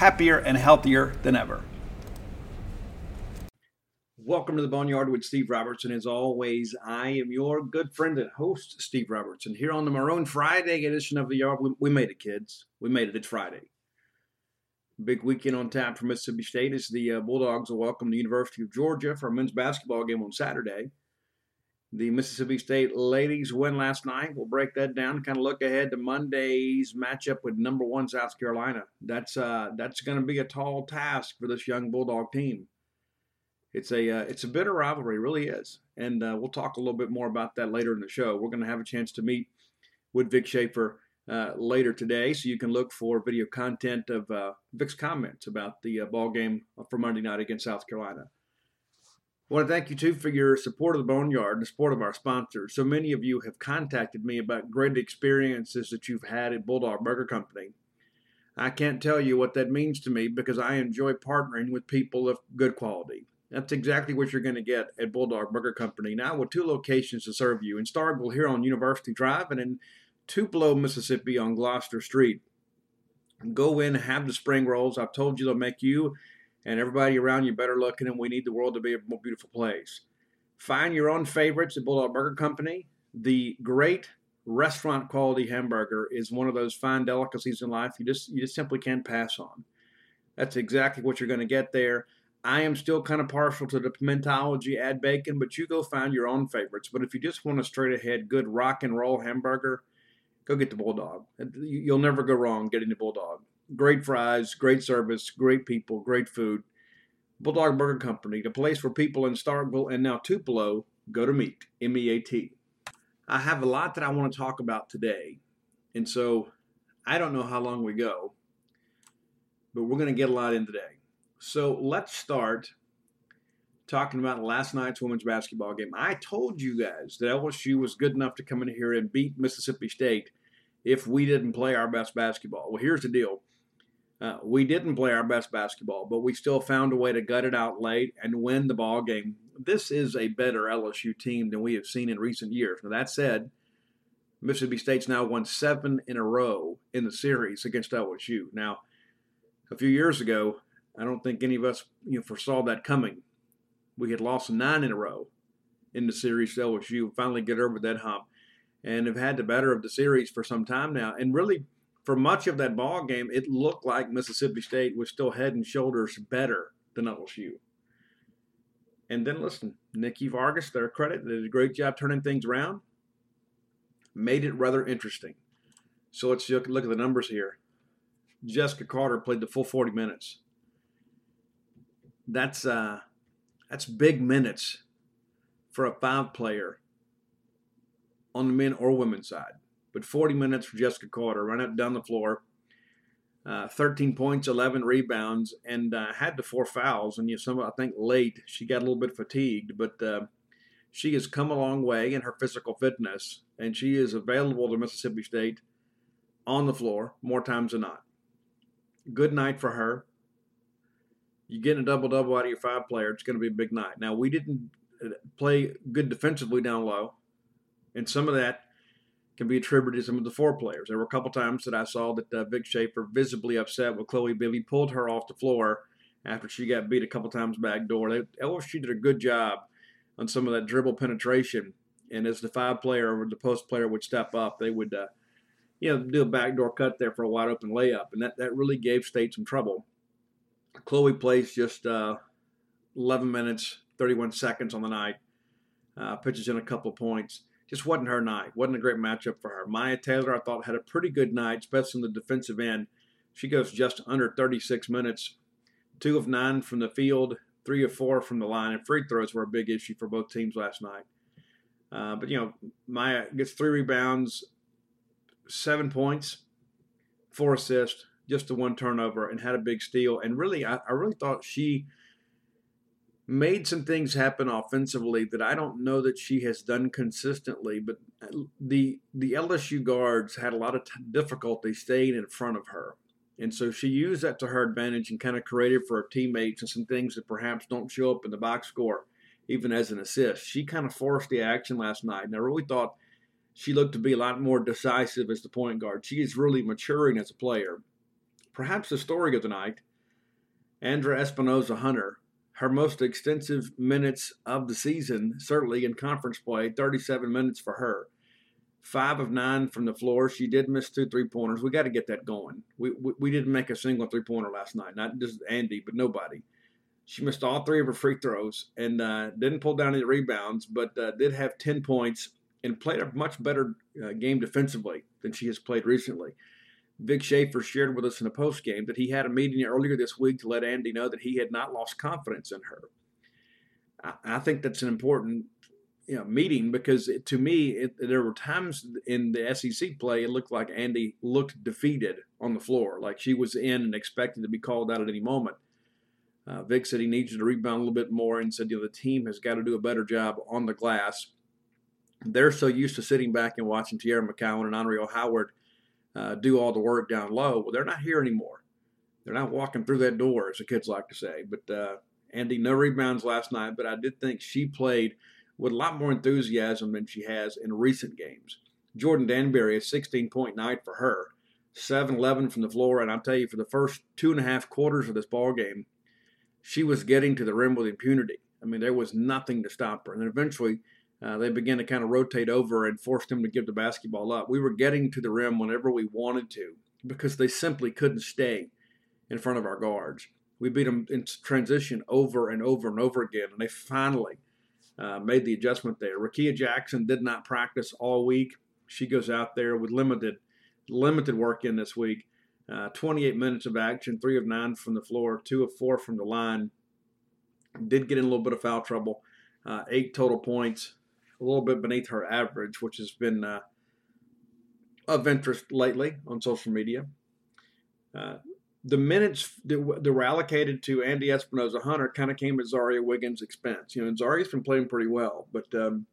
happier and healthier than ever. Welcome to the Boneyard with Steve Robertson. As always, I am your good friend and host, Steve Robertson. Here on the Maroon Friday edition of the Yard, we, we made it, kids. We made it. It's Friday. Big weekend on tap for Mississippi State as the uh, Bulldogs will welcome the University of Georgia for a men's basketball game on Saturday. The Mississippi State ladies win last night. We'll break that down. Kind of look ahead to Monday's matchup with number one South Carolina. That's uh, that's going to be a tall task for this young Bulldog team. It's a uh, it's a bitter rivalry, really is, and uh, we'll talk a little bit more about that later in the show. We're going to have a chance to meet with Vic Schaefer uh, later today, so you can look for video content of uh, Vic's comments about the uh, ball game for Monday night against South Carolina. I want to thank you too for your support of the Boneyard and the support of our sponsors. So many of you have contacted me about great experiences that you've had at Bulldog Burger Company. I can't tell you what that means to me because I enjoy partnering with people of good quality. That's exactly what you're going to get at Bulldog Burger Company now with two locations to serve you in Starkville here on University Drive and in Tupelo, Mississippi on Gloucester Street. Go in, have the spring rolls. I've told you they'll make you and everybody around you better looking, and we need the world to be a more beautiful place. Find your own favorites at Bulldog Burger Company. The great restaurant quality hamburger is one of those fine delicacies in life you just you just simply can't pass on. That's exactly what you're going to get there. I am still kind of partial to the pimentology add bacon, but you go find your own favorites. But if you just want a straight ahead good rock and roll hamburger, go get the Bulldog. You'll never go wrong getting the Bulldog. Great fries, great service, great people, great food. Bulldog Burger Company, the place where people in Starkville and now Tupelo go to meet. M E A T. I have a lot that I want to talk about today. And so I don't know how long we go, but we're going to get a lot in today. So let's start talking about last night's women's basketball game. I told you guys that LSU was good enough to come in here and beat Mississippi State if we didn't play our best basketball. Well, here's the deal. Uh, we didn't play our best basketball, but we still found a way to gut it out late and win the ball game. This is a better LSU team than we have seen in recent years. Now that said, Mississippi State's now won seven in a row in the series against LSU. Now, a few years ago, I don't think any of us you know, foresaw that coming. We had lost nine in a row in the series to LSU. Finally, get over that hump, and have had the better of the series for some time now. And really, for much of that ball game, it looked like Mississippi State was still head and shoulders better than LSU. And then listen, Nikki Fargas, their credit, did a great job turning things around. Made it rather interesting. So let's look, look at the numbers here. Jessica Carter played the full 40 minutes. That's uh, that's big minutes for a five player on the men or women's side. But 40 minutes for Jessica Carter, run up down the floor, uh, 13 points, 11 rebounds, and uh, had the four fouls. And you know, some I think late she got a little bit fatigued, but uh, she has come a long way in her physical fitness, and she is available to Mississippi State on the floor more times than not. Good night for her. You get a double double out of your five player, it's going to be a big night. Now we didn't uh, play good defensively down low, and some of that can be attributed to some of the four players. There were a couple times that I saw that uh, Vic Schaefer visibly upset with Chloe Bibby, pulled her off the floor after she got beat a couple times back door. LSU did a good job on some of that dribble penetration, and as the five player or the post player would step up, they would, uh, you know, do a backdoor cut there for a wide open layup, and that, that really gave State some trouble. Chloe plays just uh, 11 minutes, 31 seconds on the night, uh, pitches in a couple points just wasn't her night. Wasn't a great matchup for her. Maya Taylor, I thought, had a pretty good night, especially in the defensive end. She goes just under 36 minutes, two of nine from the field, three of four from the line, and free throws were a big issue for both teams last night. Uh, but, you know, Maya gets three rebounds, seven points, four assists, just the one turnover, and had a big steal. And really, I, I really thought she – made some things happen offensively that I don't know that she has done consistently. But uh, the the LSU guards had a lot of t- difficulty staying in front of her, and so she used that to her advantage and kind of created for her teammates and some things that perhaps don't show up in the box score, even as an assist. She kind of forced the action last night, and I really thought she looked to be a lot more decisive as the point guard. She is really maturing as a player. Perhaps the story of the night. Andra Espinoza Hunter her most extensive minutes of the season, certainly in conference play, 37 minutes for her. Five of nine from the floor. She did miss two three pointers. We got to get that going. We, we, we didn't make a single three pointer last night. Not just Andy, but nobody. She missed all three of her free throws and uh, didn't pull down any rebounds, but uh, did have 10 points and played a much better uh, game defensively than she has played recently. Vic Schaefer shared with us in a post game that he had a meeting earlier this week to let Andy know that he had not lost confidence in her. I, I think that's an important you know, meeting because it, to me, it, there were times in the SEC play it looked like Andy looked defeated on the floor, like she was in and expected to be called out at any moment. Uh, Vic said he needs to rebound a little bit more and said you know, the team has got to do a better job on the glass. They're so used to sitting back and watching Teaira McCowan and Anriel Howard uh, do all the work down low. Well, they're not here anymore. They're not walking through that door, as the kids like to say. But uh, Andy, no rebounds last night, but I did think she played with a lot more enthusiasm than she has in recent games. Jordan Danberry, a 16 point night for her, 7 11 from the floor. And I'll tell you, for the first two and a half quarters of this ball game, she was getting to the rim with impunity. I mean, there was nothing to stop her. And then eventually, uh, they began to kind of rotate over and forced him to give the basketball up. We were getting to the rim whenever we wanted to because they simply couldn't stay in front of our guards. We beat them in transition over and over and over again, and they finally uh, made the adjustment there. Rickea Jackson did not practice all week. She goes out there with limited limited work in this week. Uh, 28 minutes of action, three of nine from the floor, two of four from the line. Did get in a little bit of foul trouble. Uh, eight total points, a little bit beneath her average, which has been uh, of interest lately on social media. Uh, the minutes that, that, were allocated to Andy Espinoza Hunter kind of came at Xaria Wiggins' expense. You know, Xaria's been playing pretty well, but um,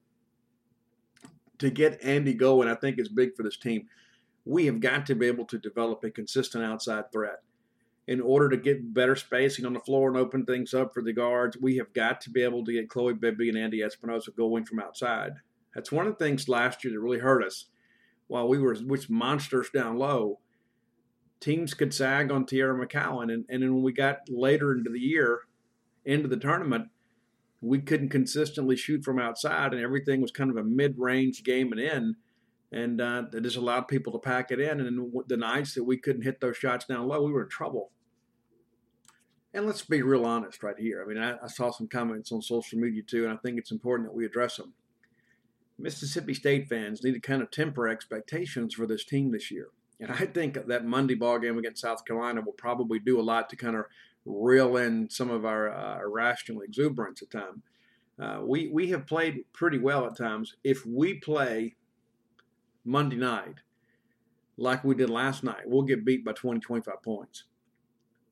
to get Andy going, I think is big for this team. We have got to be able to develop a consistent outside threat. In order to get better spacing on the floor and open things up for the guards, we have got to be able to get Chloe Bibby and Andy Espinoza going from outside. That's one of the things last year that really hurt us. While we were which monsters down low, teams could sag on Teaira McCowan. And, and then when we got later into the year, into the tournament, we couldn't consistently shoot from outside, and everything was kind of a mid-range game and in, and uh, it just allowed people to pack it in. And the nights that we couldn't hit those shots down low, we were in trouble. And let's be real honest right here. I mean, I, I saw some comments on social media too, and I think it's important that we address them. Mississippi State fans need to kind of temper expectations for this team this year. And I think that Monday ball game against South Carolina will probably do a lot to kind of reel in some of our uh, irrational exuberance at times. Uh, we we have played pretty well at times. If we play Monday night like we did last night, we'll get beat by 20, 25 points.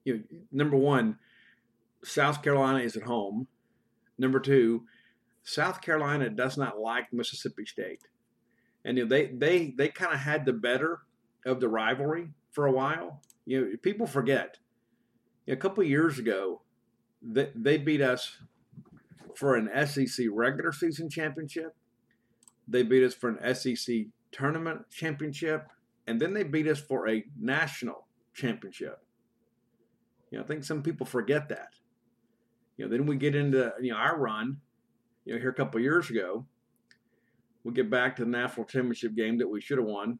You know, number one, South Carolina is at home. Number two, South Carolina does not like Mississippi State, and you know, they they they kind of had the better of the rivalry for a while. You know, people forget. A couple years ago, they, they beat us for an SEC regular season championship. They beat us for an SEC tournament championship, and then they beat us for a national championship. You know, I think some people forget that. You know, then we get into you know our run. You know, here a couple years ago, we get back to the national championship game that we should have won.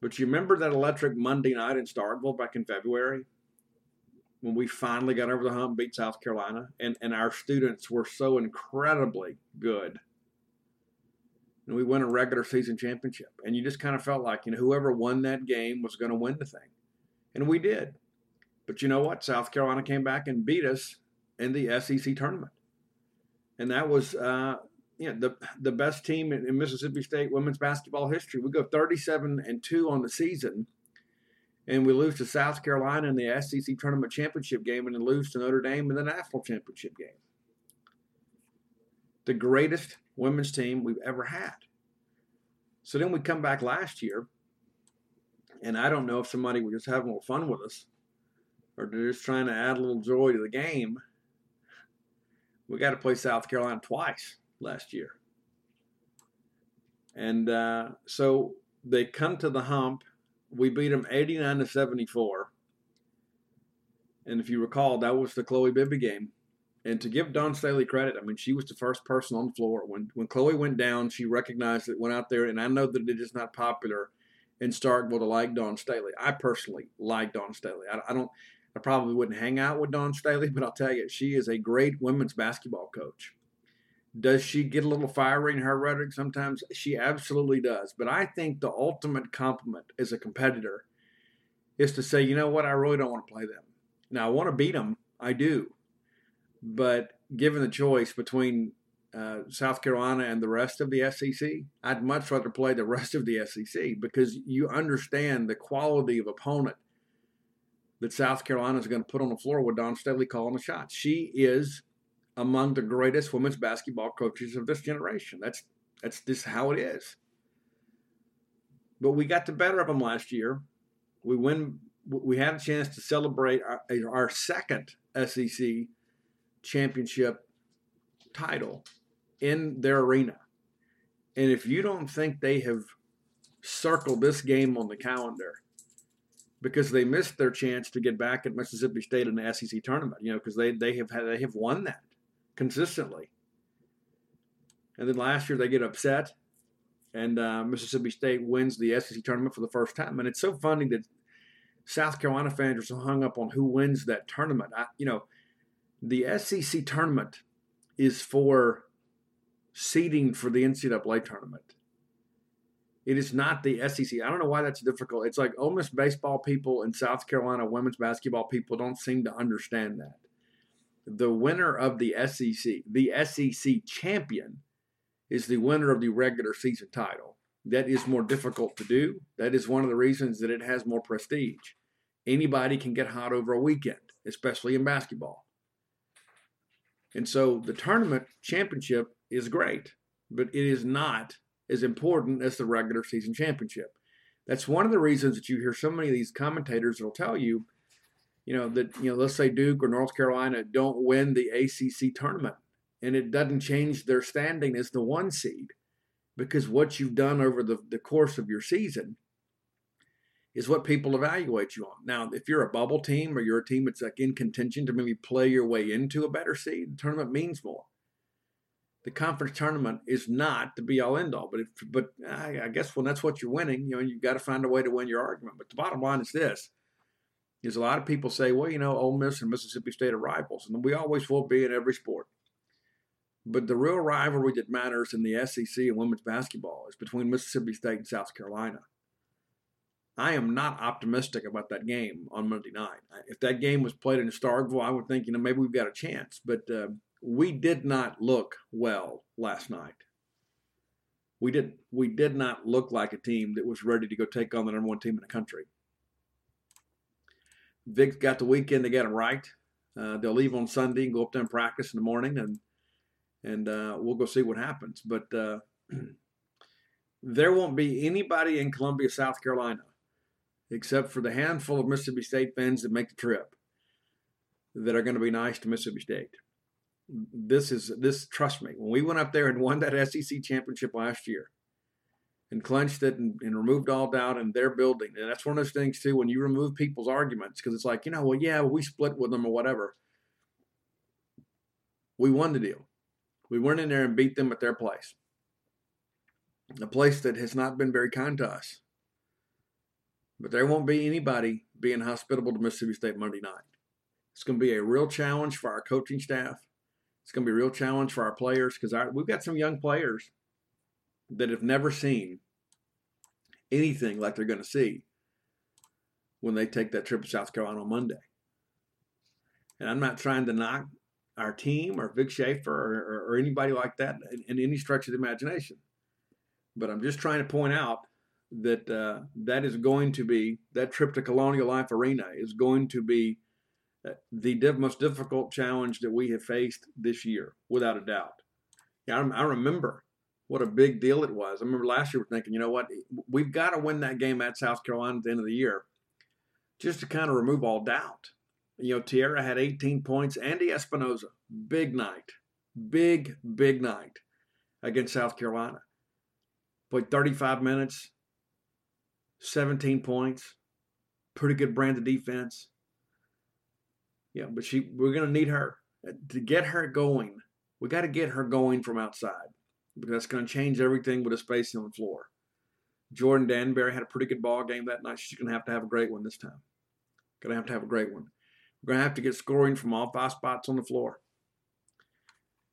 But you remember that electric Monday night in Starkville back in February? When we finally got over the hump, beat South Carolina, and, and our students were so incredibly good. And we won a regular season championship. And you just kind of felt like, you know, whoever won that game was going to win the thing. And we did. But you know what? South Carolina came back and beat us in the SEC tournament. And that was uh, you know, the the best team in, in, Mississippi State women's basketball history. We go 37 and two on the season, and we lose to South Carolina in the SEC tournament championship game, and then lose to Notre Dame in the national championship game. The greatest women's team we've ever had. So then we come back last year, and I don't know if somebody was just having a little fun with us, or they're just trying to add a little joy to the game. We got to play South Carolina twice last year. And uh, so they come to the hump. We beat them 89 to 74. And if you recall, that was the Chloe Bibby game. And to give Dawn Staley credit, I mean, she was the first person on the floor. When when Chloe went down, she recognized it, went out there, and I know that it is not popular in Starkville to like Dawn Staley. I personally like Dawn Staley. I, I don't, I probably wouldn't hang out with Dawn Staley, but I'll tell you, she is a great women's basketball coach. Does she get a little fiery in her rhetoric sometimes? She absolutely does. But I think the ultimate compliment as a competitor is to say, you know what, I really don't want to play them. Now, I want to beat them, I do. But given the choice between uh, South Carolina and the rest of the SEC, I'd much rather play the rest of the SEC because you understand the quality of opponent that South Carolina is going to put on the floor with Dawn Staley calling the shots. She is among the greatest women's basketball coaches of this generation. That's that's just how it is. But we got the better of them last year. We win. We had a chance to celebrate our, our second SEC championship title in their arena. And if you don't think they have circled this game on the calendar because they missed their chance to get back at Mississippi State in the SEC tournament, you know, because they, they have had, they have won that consistently. And then last year they get upset, and uh, Mississippi State wins the SEC tournament for the first time. And it's so funny that South Carolina fans are so hung up on who wins that tournament. I, you know, the SEC tournament is for seeding for the NCAA tournament. It is not the SEC. I don't know why that's difficult. It's like Ole Miss baseball people and South Carolina women's basketball people don't seem to understand that. The winner of the SEC, the SEC champion, is the winner of the regular season title. That is more difficult to do. That is one of the reasons that it has more prestige. Anybody can get hot over a weekend, especially in basketball. And so the tournament championship is great, but it is not as important as the regular season championship. That's one of the reasons that you hear so many of these commentators that'll tell you, you know, that, you know, let's say Duke or North Carolina don't win the ACC tournament and it doesn't change their standing as the one seed because what you've done over the, the course of your season is what people evaluate you on. Now, if you're a bubble team or you're a team that's like in contention to maybe play your way into a better seed, the tournament means more. The conference tournament is not the be all end all, but if, but I, I guess when that's what you're winning, you know, you've got to find a way to win your argument. But the bottom line is this: is a lot of people say, well, you know, Ole Miss and Mississippi State are rivals, and we always will be in every sport. But the real rivalry that matters in the SEC and women's basketball is between Mississippi State and South Carolina. I am not optimistic about that game on Monday night. If that game was played in Starkville, I would think, you know, maybe we've got a chance. But uh, we did not look well last night. We did we did not look like a team that was ready to go take on the number one team in the country. Vic's got the weekend to get them right. Uh, they'll leave on Sunday and go up there and practice in the morning, and and uh, we'll go see what happens. But uh, there won't be anybody in Columbia, South Carolina, except for the handful of Mississippi State fans that make the trip, that are going to be nice to Mississippi State. This is this. Trust me, when we went up there and won that SEC championship last year, and clenched it and, and removed all doubt in their building, and that's one of those things too. When you remove people's arguments, because it's like you know, well, yeah, we split with them or whatever. We won the deal we went in there and beat them at their place. A place that has not been very kind to us. But there won't be anybody being hospitable to Mississippi State Monday night. It's going to be a real challenge for our coaching staff. It's going to be a real challenge for our players because we've got some young players that have never seen anything like they're going to see when they take that trip to South Carolina on Monday. And I'm not trying to knock our team or Vic Schaefer or, or, or anybody like that in, in, any stretch of the imagination. But I'm just trying to point out that uh, that is going to be that trip to Colonial Life Arena is going to be the most difficult challenge that we have faced this year, without a doubt. Yeah, I, I remember what a big deal it was. I remember last year thinking, you know what, we've got to win that game at South Carolina at the end of the year, just to kind of remove all doubt. You know, Teaira had 18 points. Andy Espinoza, big night, big, big night against South Carolina. Played 35 minutes, 17 points, pretty good brand of defense. Yeah, but she we're gonna need her uh, to get her going. We got to get her going from outside because that's going to change everything with the space on the floor. Jordan Danberry had a pretty good ball game that night. She's going to have to have a great one this time. Going to have to have a great one. We're going to have to get scoring from all five spots on the floor.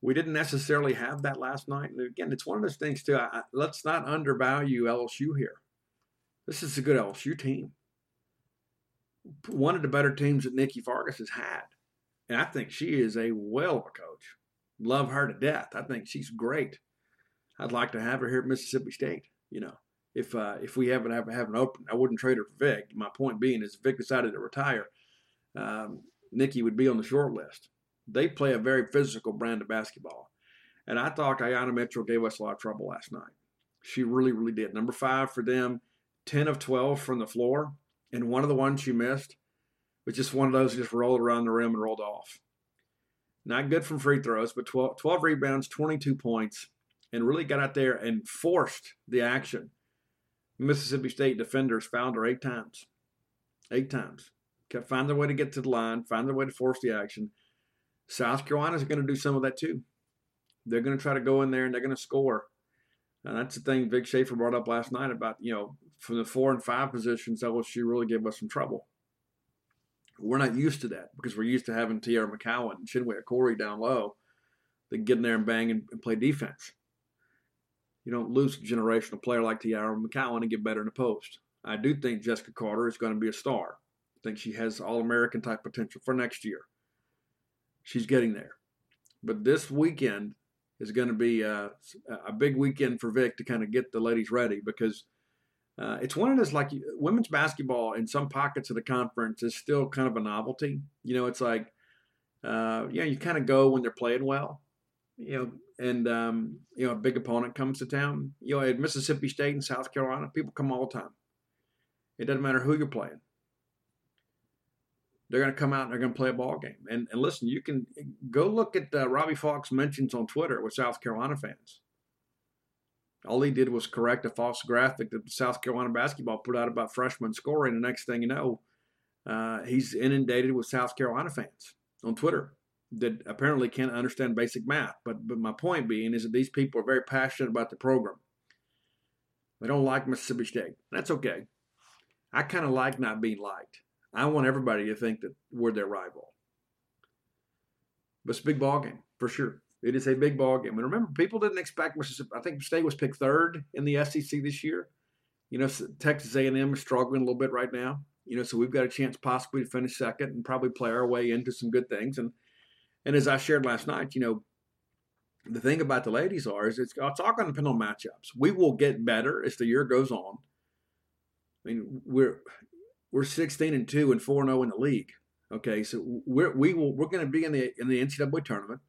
We didn't necessarily have that last night. And again, it's one of those things, too. I, let's not undervalue LSU here. This is a good LSU team. One of the better teams that Nikki Fargas has had. And I think she is a well of a coach. Love her to death. I think she's great. I'd like to have her here at Mississippi State. You know, if uh, if we haven't have, have an open, I wouldn't trade her for Vic. My point being is, Vic decided to retire um, Nikki would be on the short list. They play a very physical brand of basketball. And I thought Ayana Mitchell gave us a lot of trouble last night. She really, really did. Number five for them, 10 of 12 from the floor. And one of the ones you missed was just one of those just rolled around the rim and rolled off. Not good from free throws, but 12, 12 rebounds, 22 points, and really got out there and forced the action. Mississippi State defenders fouled her eight times. Eight times Kept find their way to get to the line, find their way to force the action. South Carolina's going to do some of that too. They're going to try to go in there and they're going to score. And that's the thing Vic Schaefer brought up last night about, you know, from the four and five positions, LSU really gave us some trouble. We're not used to that because we're used to having Teaira McCowan and Chinwe Okorie down low that get in there and bang and, and, play defense. You don't lose a generational player like Teaira McCowan and get better in the post. I do think Jessica Carter is going to be a star. I think she has all American type potential for next year. She's getting there. But this weekend is going to be a, a big weekend for Vic to kind of get the ladies ready because uh, it's one of those like women's basketball in some pockets of the conference is still kind of a novelty. You know, it's like, uh, yeah, you kind of go when they're playing well, you know, and um, you know a big opponent comes to town. You know, at Mississippi State and South Carolina, people come all the time. It doesn't matter who you're playing. They're going to come out and they're going to play a ball game. And, and listen, you can go look at uh, Robbie Faulk's mentions on Twitter with South Carolina fans. All he did was correct a false graphic that South Carolina basketball put out about freshman scoring. The next thing you know, uh, he's inundated with South Carolina fans on Twitter that apparently can't understand basic math. But but my point being is that these people are very passionate about the program. They don't like Mississippi State. That's okay. I kind of like not being liked. I want everybody to think that we're their rival. But it's a big ball game for sure. It is a big ball game. And remember, people didn't expect Mississippi. I think State was picked third in the SEC this year. You know, Texas A&M is struggling a little bit right now. You know, so we've got a chance possibly to finish second and probably play our way into some good things. And and as I shared last night, you know, the thing about the ladies are is it's, it's all going to depend on matchups. We will get better as the year goes on. I mean, we're we're 16 and two and four and zero oh in the league. Okay, so we're we will we're going to be in the in the NCAA tournament.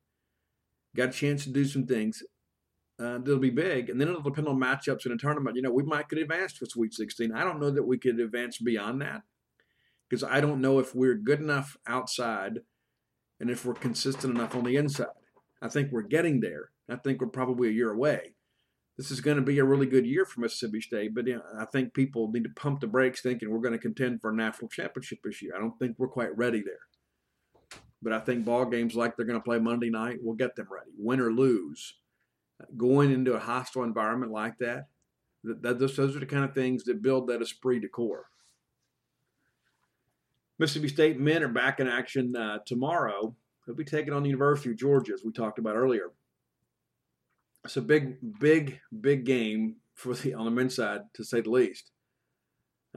Got a chance to do some things. Uh, that'll be big, and then it'll depend on matchups in a tournament. You know, we might could advance to Sweet 16. I don't know that we could advance beyond that because I don't know if we're good enough outside and if we're consistent enough on the inside. I think we're getting there. I think we're probably a year away this is going to be a really good year for Mississippi State, but you know, I think people need to pump the brakes thinking we're going to contend for a national championship this year. I don't think we're quite ready there. But I think ball games like they're going to play Monday night will get them ready, win or lose. Going into a hostile environment like that, that, that those are the kind of things that build that esprit de corps. Mississippi State men are back in action uh, tomorrow. They'll be taking on the University of Georgia, as we talked about earlier it's a big, big, big game for the on the men's side, to say the least.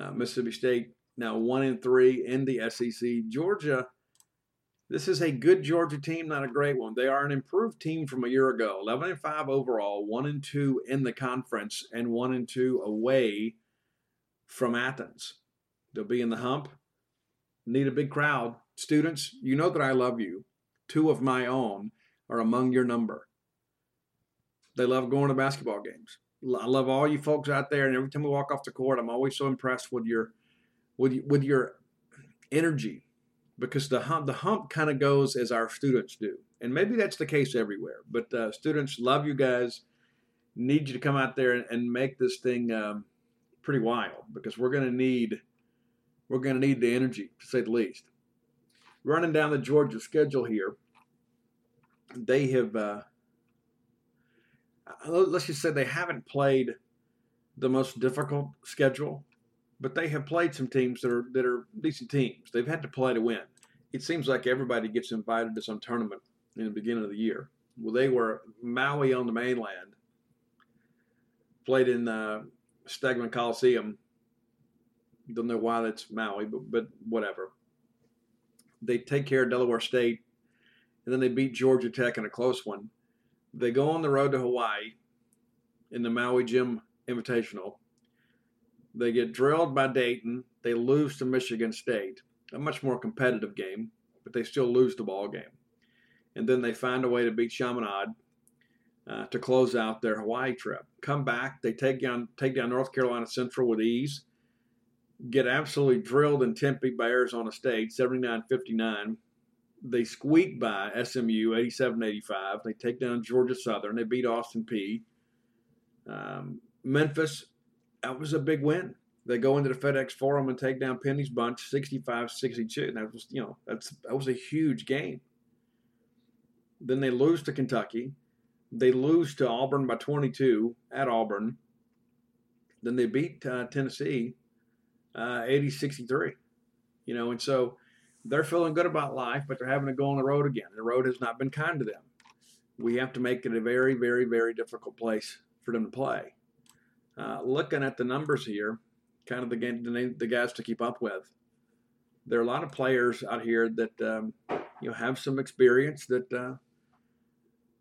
Uh, Mississippi State now one and three in the SEC. Georgia, this is a good Georgia team, not a great one. They are an improved team from a year ago. Eleven and five overall, one and two in the conference, and one and two away from Athens. They'll be in the hump. Need a big crowd. Students, you know that I love you. Two of my own are among your number. They love going to basketball games. I love all you folks out there, and every time we walk off the court, I'm always so impressed with your with with your energy because the hump the hump kind of goes as our students do, and maybe that's the case everywhere. But uh, students love you guys, need you to come out there and, and make this thing um, pretty wild because we're going to need we're going to need the energy to say the least. Running down the Georgia schedule here, they have uh, let's just say they haven't played the most difficult schedule, but they have played some teams that are that are decent teams. They've had to play to win. It seems like everybody gets invited to some tournament in the beginning of the year. Well, they were Maui on the mainland, played in uh, Stegeman Coliseum. Don't know why that's Maui, but but whatever. They take care of Delaware State, and then they beat Georgia Tech in a close one. They go on the road to Hawaii in the Maui Jim Invitational. They get drilled by Dayton. They lose to Michigan State, a much more competitive game, but they still lose the ball game. And then they find a way to beat Chaminade uh, to close out their Hawaii trip. Come back, they take down take down North Carolina Central with ease. Get absolutely drilled in Tempe by Arizona State, 79-59 they squeak by SMU 87-85. They take down Georgia Southern. They beat Austin Peay. Um, Memphis, that was a big win. They go into the FedEx Forum and take down Penny's bunch 65-62. That was, you know, that's that was a huge game. Then they lose to Kentucky. They lose to Auburn by 22 at Auburn. Then they beat uh, Tennessee uh, 80 63. You know, and so they're feeling good about life, but they're having to go on the road again. The road has not been kind to them. We have to make it a very, very, very difficult place for them to play. Uh, looking at the numbers here, kind of the, the, the guys to keep up with. There are a lot of players out here that um, you know have some experience that uh,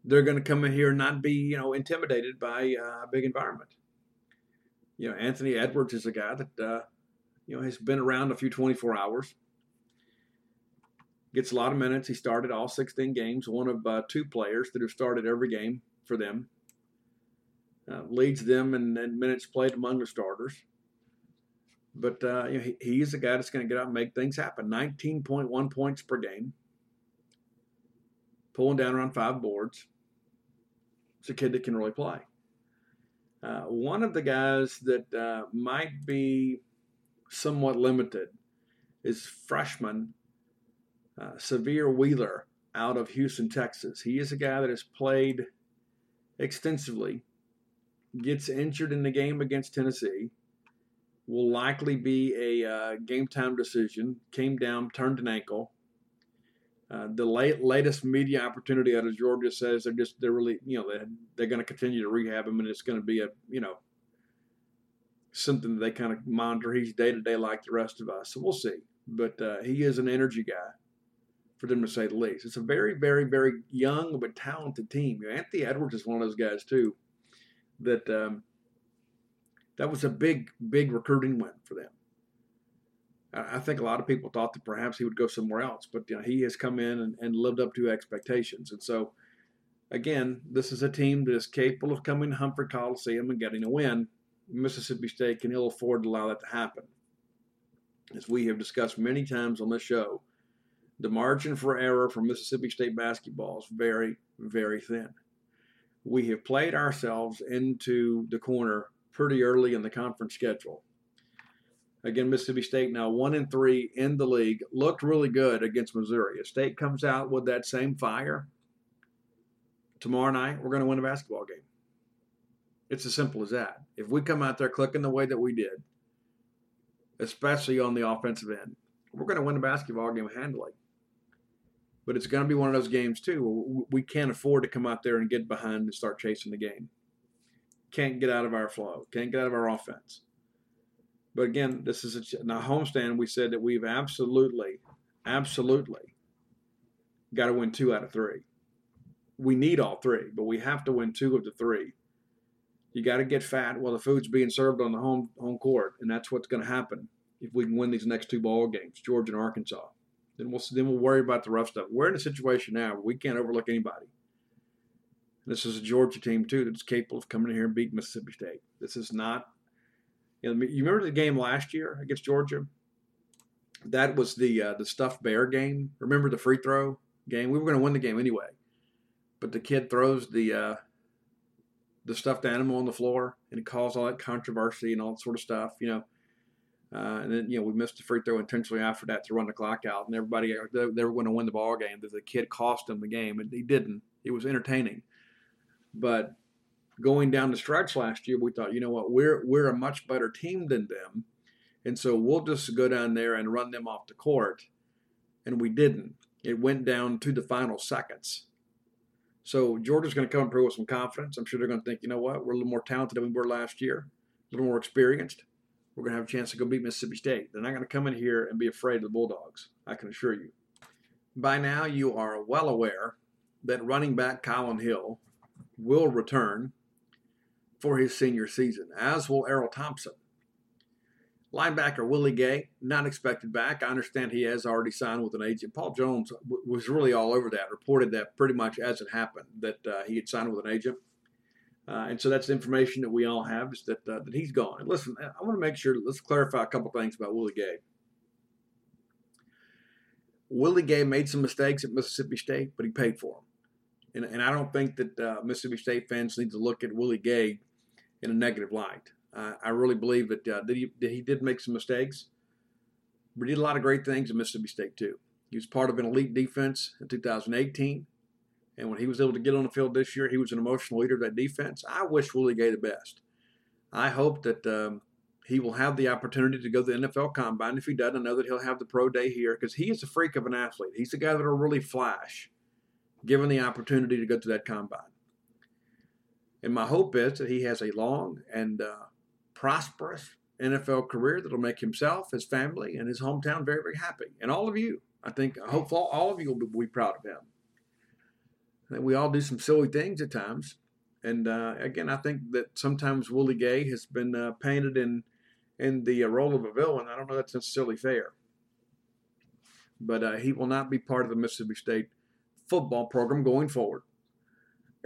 they're going to come in here and not be you know intimidated by uh, a big environment. You know, Anthony Edwards is a guy that uh, you know has been around a few 24 hours. Gets a lot of minutes. He started all 16 games. One of uh, two players that have started every game for them. Uh, leads them in, in, minutes played among the starters. But uh, you know, he, he's a guy that's going to get out and make things happen. 19.1 points per game, pulling down around five boards. It's a kid that can really play. Uh, one of the guys that uh, might be somewhat limited is freshman uh, Sahvir Wheeler out of Houston, Texas. He is a guy that has played extensively, gets injured in the game against Tennessee, will likely be a uh, game time decision. Came down, turned an ankle. Uh, the late, latest media opportunity out of Georgia says they're just they're really you know they're, they're going to continue to rehab him and it's going to be a you know something that they kind of monitor. He's day to day like the rest of us, so we'll see. But uh, he is an energy guy, for them to say the least. It's a very very very young but talented team. Anthony Edwards is one of those guys too that um, that was a big, big recruiting win for them. I think a lot of people thought that perhaps he would go somewhere else, but you know, he has come in and, and, lived up to expectations. And so, again, this is a team that is capable of coming to Humphrey Coliseum and getting a win. Mississippi State can ill afford to allow that to happen. As we have discussed many times on this show, the margin for error for Mississippi State basketball is very, very thin. We have played ourselves into the corner pretty early in the conference schedule. Again, Mississippi State now one and three in the league looked really good against Missouri. If State comes out with that same fire tomorrow night, we're going to win a basketball game. It's as simple as that. If we come out there clicking the way that we did, especially on the offensive end, we're going to win a basketball game handily. But it's going to be one of those games too. We can't afford to come out there and get behind and start chasing the game can't get out of our flow, can't get out of our offense. But again, this is a now homestand. We said that we've absolutely, absolutely got to win two out of three. We need all three, but we have to win two of the three. You got to get fat while the food's being served on the home home court, and that's what's going to happen if we can win these next two ball games, Georgia and Arkansas. Then we'll then we'll worry about the rough stuff. We're in a situation now where we can't overlook anybody. This is a Georgia team too that's capable of coming in here and beating Mississippi State. This is not. You, know, you remember the game last year against Georgia? That was the uh, the stuffed bear game. Remember the free throw game? We were going to win the game anyway, but the kid throws the uh, the stuffed animal on the floor, and it caused all that controversy and all that sort of stuff. You know. Uh, and then you know we missed the free throw intentionally after that to run the clock out, and everybody they, they were going to win the ball game. The kid cost them the game, and he didn't. It was entertaining, but going down the stretch last year, we thought, you know what, we're we're a much better team than them, and so we'll just go down there and run them off the court, and we didn't. It went down to the final seconds. So Georgia's going to come through with some confidence. I'm sure they're going to think, you know what, we're a little more talented than we were last year, a little more experienced. We're going to have a chance to go beat Mississippi State. They're not going to come in here and be afraid of the Bulldogs. I can assure you. By now, you are well aware that running back Kylin Hill will return for his senior season, as will Erroll Thompson. Linebacker Willie Gay, not expected back. I understand he has already signed with an agent. Paul Jones w- was really all over that, reported that pretty much as it happened, that uh, he had signed with an agent. Uh, and so that's information that we all have is that, uh, that he's gone. And listen, I want to make sure, let's clarify a couple things about Willie Gay. Willie Gay made some mistakes at Mississippi State, but he paid for them. And, and I don't think that uh, Mississippi State fans need to look at Willie Gay in a negative light. I really believe that, uh, that, he, that he did make some mistakes, but he did a lot of great things at Mississippi State too. He was part of an elite defense in 2018, And when he was able to get on the field this year, he was an emotional leader of that defense. I wish Willie Gay the best. I hope that um, he will have the opportunity to go to the NFL Combine. If he doesn't, I know that he'll have the pro day here because he is a freak of an athlete. He's the guy that will really flash, given the opportunity to go to that Combine. And my hope is that he has a long and uh, prosperous NFL career that'll make himself, his family, and his hometown very, very happy. And all of you, I think, I hope all of you will be proud of him. We all do some silly things at times. And uh, again, I think that sometimes Willie Gay has been uh, painted in in the uh, role of a villain. I don't know that's necessarily fair. But uh, he will not be part of the Mississippi State football program going forward.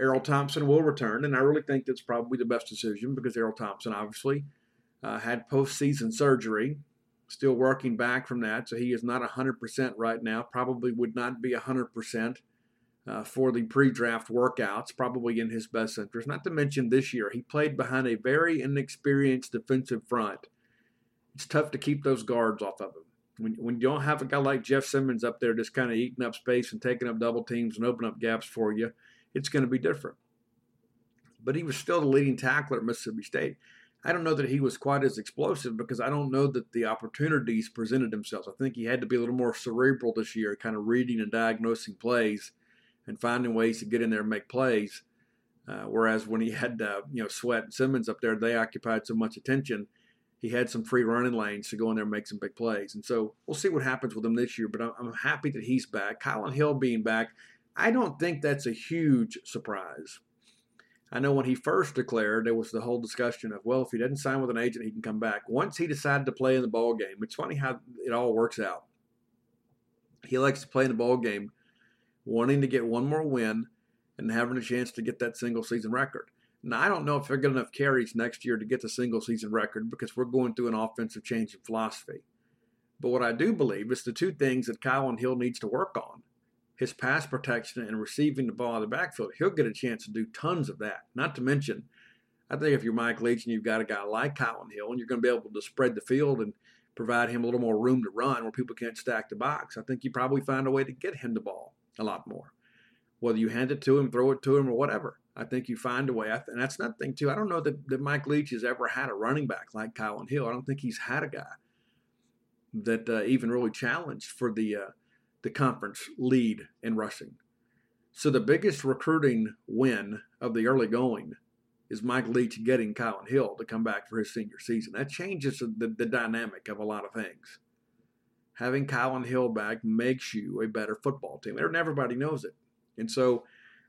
Erroll Thompson will return, and I really think that's probably the best decision because Erroll Thompson obviously uh, had postseason surgery, still working back from that, so he is not 100% right now. Probably would not be 100% uh, for the pre-draft workouts, probably in his best interest. Not to mention this year, he played behind a very inexperienced defensive front. It's tough to keep those guards off of him. When, when you don't have a guy like Jeff Simmons up there just kind of eating up space and taking up double teams and opening up gaps for you, it's going to be different. But he was still the leading tackler at Mississippi State. I don't know that he was quite as explosive because I don't know that the opportunities presented themselves. I think he had to be a little more cerebral this year, kind of reading and diagnosing plays and finding ways to get in there and make plays. Uh, whereas when he had uh, you know Sweat and Simmons up there, they occupied so much attention. He had some free running lanes to go in there and make some big plays. And so we'll see what happens with him this year. But I'm, I'm happy that he's back. Kylin Hill being back, I don't think that's a huge surprise. I know when he first declared, there was the whole discussion of, well, if he doesn't sign with an agent, he can come back. Once he decided to play in the ball game, it's funny how it all works out. He likes to play in the ball game, wanting to get one more win and having a chance to get that single season record. Now, I don't know if they'll get enough carries next year to get the single season record because we're going through an offensive change in philosophy. But what I do believe is the two things that Kylin Hill needs to work on his pass protection and receiving the ball in the backfield, he'll get a chance to do tons of that. Not to mention, I think if you're Mike Leach and you've got a guy like Kylin Hill and you're going to be able to spread the field and provide him a little more room to run where people can't stack the box, I think you probably find a way to get him the ball a lot more. Whether you hand it to him, throw it to him, or whatever, I think you find a way. And that's another thing, too. I don't know that, that Mike Leach has ever had a running back like Kylin Hill. I don't think he's had a guy that uh, even really challenged for the. Uh, the conference lead in rushing. So the biggest recruiting win of the early going is Mike Leach getting Kylin Hill to come back for his senior season. That changes the, the dynamic of a lot of things. Having Kylin Hill back makes you a better football team, and everybody knows it. And so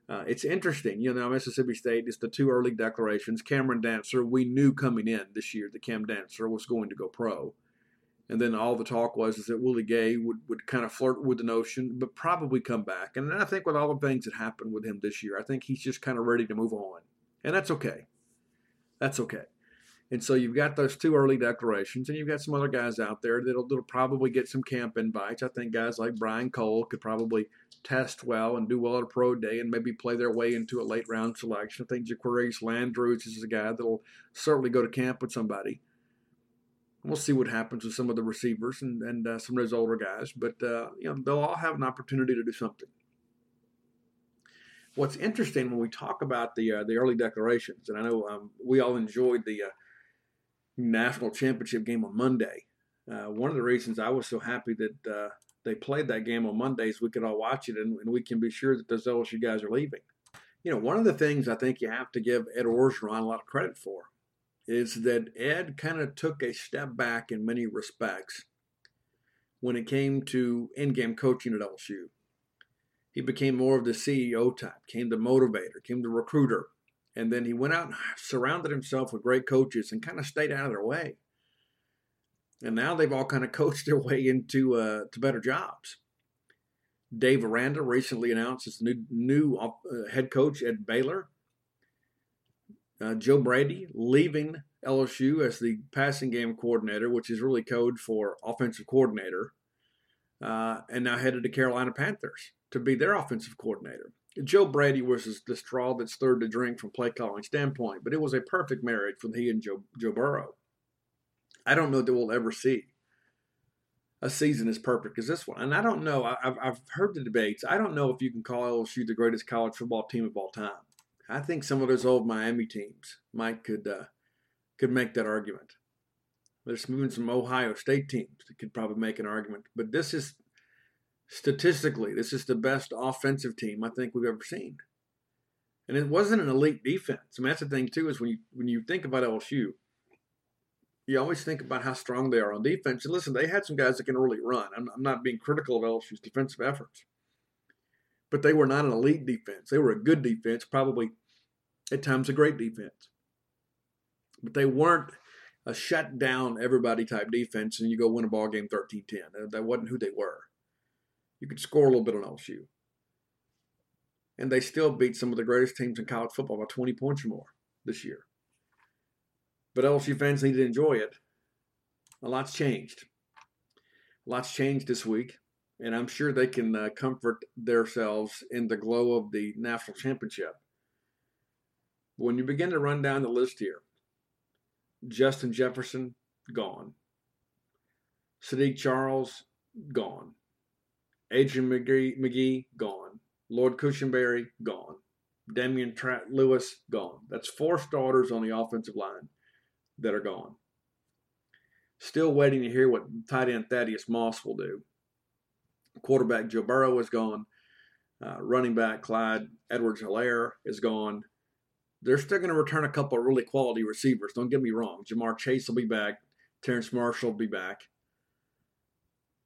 uh, it's interesting. You know, Mississippi State is the two early declarations. Cameron Dantzler, we knew coming in this year that Cam Dantzler was going to go pro. And then all the talk was is that Willie Gay would, would kind of flirt with the notion, but probably come back. And I think with all the things that happened with him this year, I think he's just kind of ready to move on. And that's okay. That's okay. And so you've got those two early declarations, and you've got some other guys out there that'll, that'll probably get some camp invites. I think guys like Brian Cole could probably test well and do well at a pro day and maybe play their way into a late round selection. I think Jaquarius Landrews is a guy that'll certainly go to camp with somebody we'll see what happens with some of the receivers and, and uh, some of those older guys. But uh, you know, they'll all have an opportunity to do something. What's interesting when we talk about the uh, the early declarations, and I know um, we all enjoyed the uh, national championship game on Monday. Uh, one of the reasons I was so happy that uh, they played that game on Mondays, we could all watch it, and, and we can be sure that those LSU guys are leaving. You know, one of the things I think you have to give Ed Orgeron a lot of credit for is that Ed kind of took a step back in many respects when it came to in-game coaching at LSU. He became more of the CEO type, came the motivator, came the recruiter, and then he went out and surrounded himself with great coaches and kind of stayed out of their way. And now they've all kind of coached their way into uh, to better jobs. Dave Aranda recently announced as new, new uh, head coach at Baylor uh, Joe Brady leaving LSU as the passing game coordinator, which is really code for offensive coordinator, uh, and now headed to Carolina Panthers to be their offensive coordinator. Joe Brady was the straw that stirred the drink from play calling standpoint, but it was a perfect marriage from he and Joe, Joe Burrow. I don't know that we'll ever see a season as perfect as this one. And I don't know. I've, I've heard the debates. I don't know if you can call LSU the greatest college football team of all time. I think some of those old Miami teams, Mike, could uh, could make that argument. There's even some Ohio State teams that could probably make an argument. But this is statistically, this is the best offensive team I think we've ever seen. And it wasn't an elite defense. I mean, that's the thing too is when you when you think about LSU, you always think about how strong they are on defense. And listen, they had some guys that can really run. I'm, I'm not being critical of LSU's defensive efforts, but they were not an elite defense. They were a good defense, probably at times a great defense, but they weren't a shut down everybody type defense and you go win a ball game 13-10. That wasn't who they were. You could score a little bit on LSU. And they still beat some of the greatest teams in college football by 20 points or more this year. But LSU fans need to enjoy it. A lot's changed. A lot's changed this week, and I'm sure they can uh, comfort themselves in the glow of the national championship. When you begin to run down the list here, Justin Jefferson, gone. Saahdiq Charles, gone. Adrian Magee, Magee gone. Lord Cushenberry, gone. Damien Tra- Lewis, gone. That's four starters on the offensive line that are gone. Still waiting to hear what tight end Thaddeus Moss will do. Quarterback Joe Burrow is gone. Uh, running back Clyde Edwards Helaire is gone. They're still going to return a couple of really quality receivers. Don't get me wrong. Ja'Marr Chase will be back. Terrence Marshall will be back.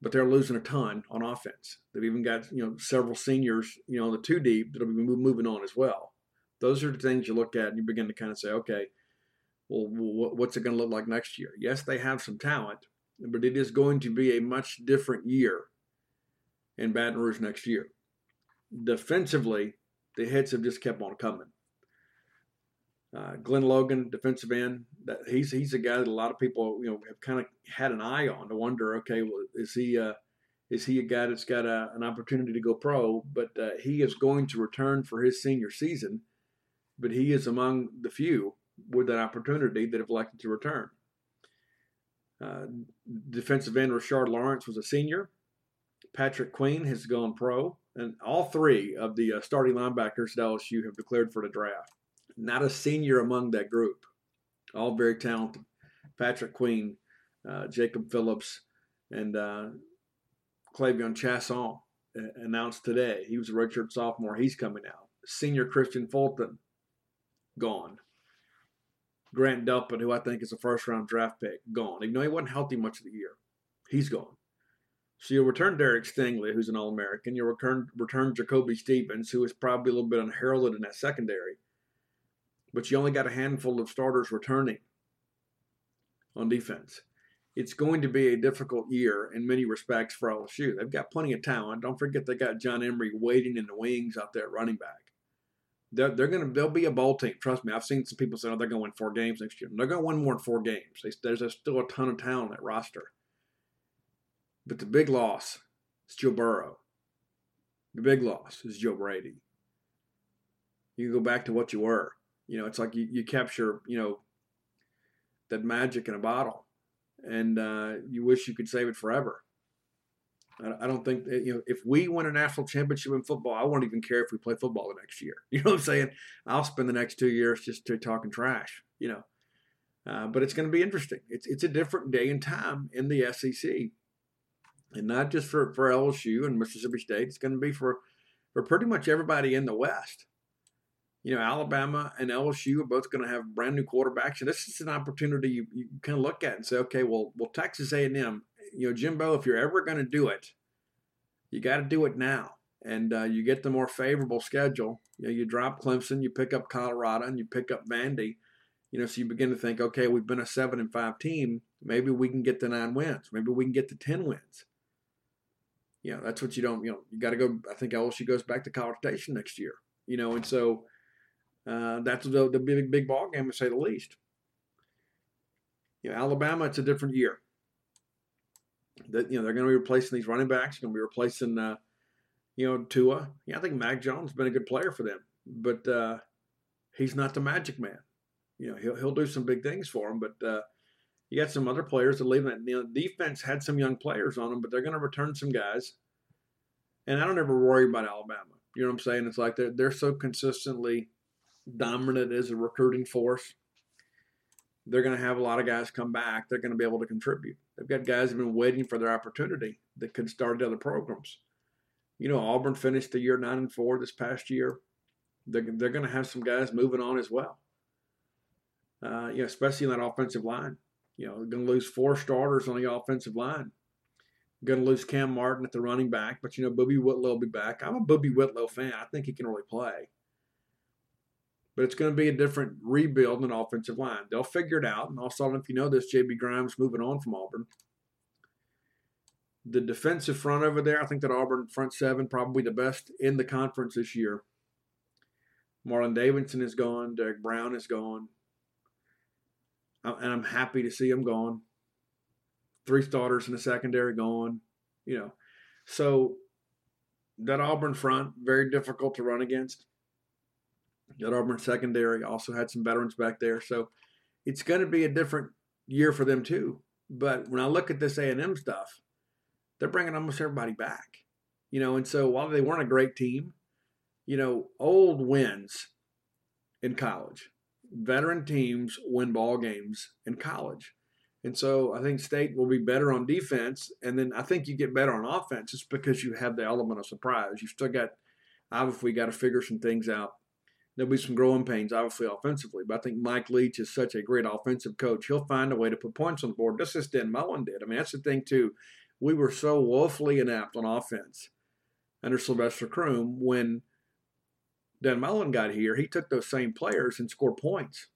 But they're losing a ton on offense. They've even got you know several seniors you know on the two deep that'll be moving on as well. Those are the things you look at and you begin to kind of say, okay, well, what's it going to look like next year? Yes, they have some talent, but it is going to be a much different year in Baton Rouge next year. Defensively, the hits have just kept on coming. Uh, Glen Logan, defensive end, that he's he's a guy that a lot of people you know have kind of had an eye on to wonder, okay, well, is he uh, is he a guy that's got a, an opportunity to go pro? But uh, he is going to return for his senior season, but he is among the few with that opportunity that have elected to return. Uh, defensive end Rashard Lawrence was a senior. Patrick Queen has gone pro, and all three of the uh, starting linebackers at LSU have declared for the draft. Not a senior among that group. All very talented. Patrick Queen, uh, Jacob Phillips, and uh, K'Lavon Chaisson uh, announced today. He was a redshirt sophomore. He's coming out. Senior Kristian Fulton, gone. Grant Delpit, who I think is a first round draft pick, gone. Even though he wasn't healthy much of the year, he's gone. So you'll return Derek Stingley, who's an All American. You'll return, return Jacoby Stevens, who is probably a little bit unheralded in that secondary. But you only got a handful of starters returning on defense. It's going to be a difficult year in many respects for LSU. They've got plenty of talent. Don't forget they got John Emery waiting in the wings out there running back. They're, they're going to they'll be a bowl team. Trust me. I've seen some people say, "Oh, they're going to win four games next year." They're going to win more than four games. They, there's still a ton of talent on that roster. But the big loss is Joe Burrow. The big loss is Joe Brady. You can go back to what you were. You know, it's like you, you capture, you know, that magic in a bottle, and uh, you wish you could save it forever. I don't think that, you know if we win a national championship in football, I won't even care if we play football the next year. You know what I'm saying? I'll spend the next two years just to talking trash. You know, uh, but it's going to be interesting. It's it's a different day and time in the SEC, and not just for for LSU and Mississippi State. It's going to be for for pretty much everybody in the West. You know, Alabama and LSU are both going to have brand new quarterbacks, and this is an opportunity you, you kind of look at and say, okay, well, well, Texas A&M you know, Jimbo, if you're ever going to do it, you got to do it now. And uh, you get the more favorable schedule. You know, you drop Clemson, you pick up Colorado, and you pick up Vandy. You know, so you begin to think, okay, we've been a seven and five team. Maybe we can get to nine wins. Maybe we can get to ten wins. You know, that's what you don't. You know, you got to go. I think LSU goes back to College Station next year. You know, and so uh, that's the, the big big ball game to say the least. You know, Alabama, it's a different year that you know they're going to be replacing these running backs. Going to be replacing, uh, you know, Tua. Yeah, I think Mac Jones has been a good player for them, but uh, he's not the magic man. You know, he'll he'll do some big things for them, but uh, You got some other players that leave it. You know, defense had some young players on them, but they're going to return some guys. And I don't ever worry about Alabama. You know what I'm saying? It's like they're they're so consistently dominant as a recruiting force. They're going to have a lot of guys come back. They're going to be able to contribute. They've got guys who've been waiting for their opportunity that could start at other programs. You know, Auburn finished the year nine and four this past year. They're, they're going to have some guys moving on as well. Uh, you know, especially in that offensive line. You know, going to lose four starters on the offensive line. Going to lose Kam Martin at the running back, but you know, Boobee Whitlow will be back. I'm a Boobee Whitlow fan. I think he can really play. But it's going to be a different rebuild in offensive line. They'll figure it out. And all of a sudden, if you know this, JB Grimes moving on from Auburn. The defensive front over there, I think that Auburn front seven probably the best in the conference this year. Marlon Davidson is gone. Derrick Brown is gone. And I'm happy to see him gone. Three starters in the secondary gone. You know, so that Auburn front, very difficult to run against. That Auburn secondary also had some veterans back there. So it's going to be a different year for them too. But when I look at this A&M stuff, they're bringing almost everybody back. You know, and so while they weren't a great team, you know, old wins in college. Veteran teams win ball games in college. And so I think State will be better on defense. And then I think you get better on offense just because you have the element of surprise. You've still got, obviously, got to figure some things out. There'll be some growing pains, obviously, offensively. But I think Mike Leach is such a great offensive coach. He'll find a way to put points on the board, just as Dan Mullen did. I mean, that's the thing, too. We were so woefully inept on offense under Sylvester Croom when Dan Mullen got here, he took those same players and scored points.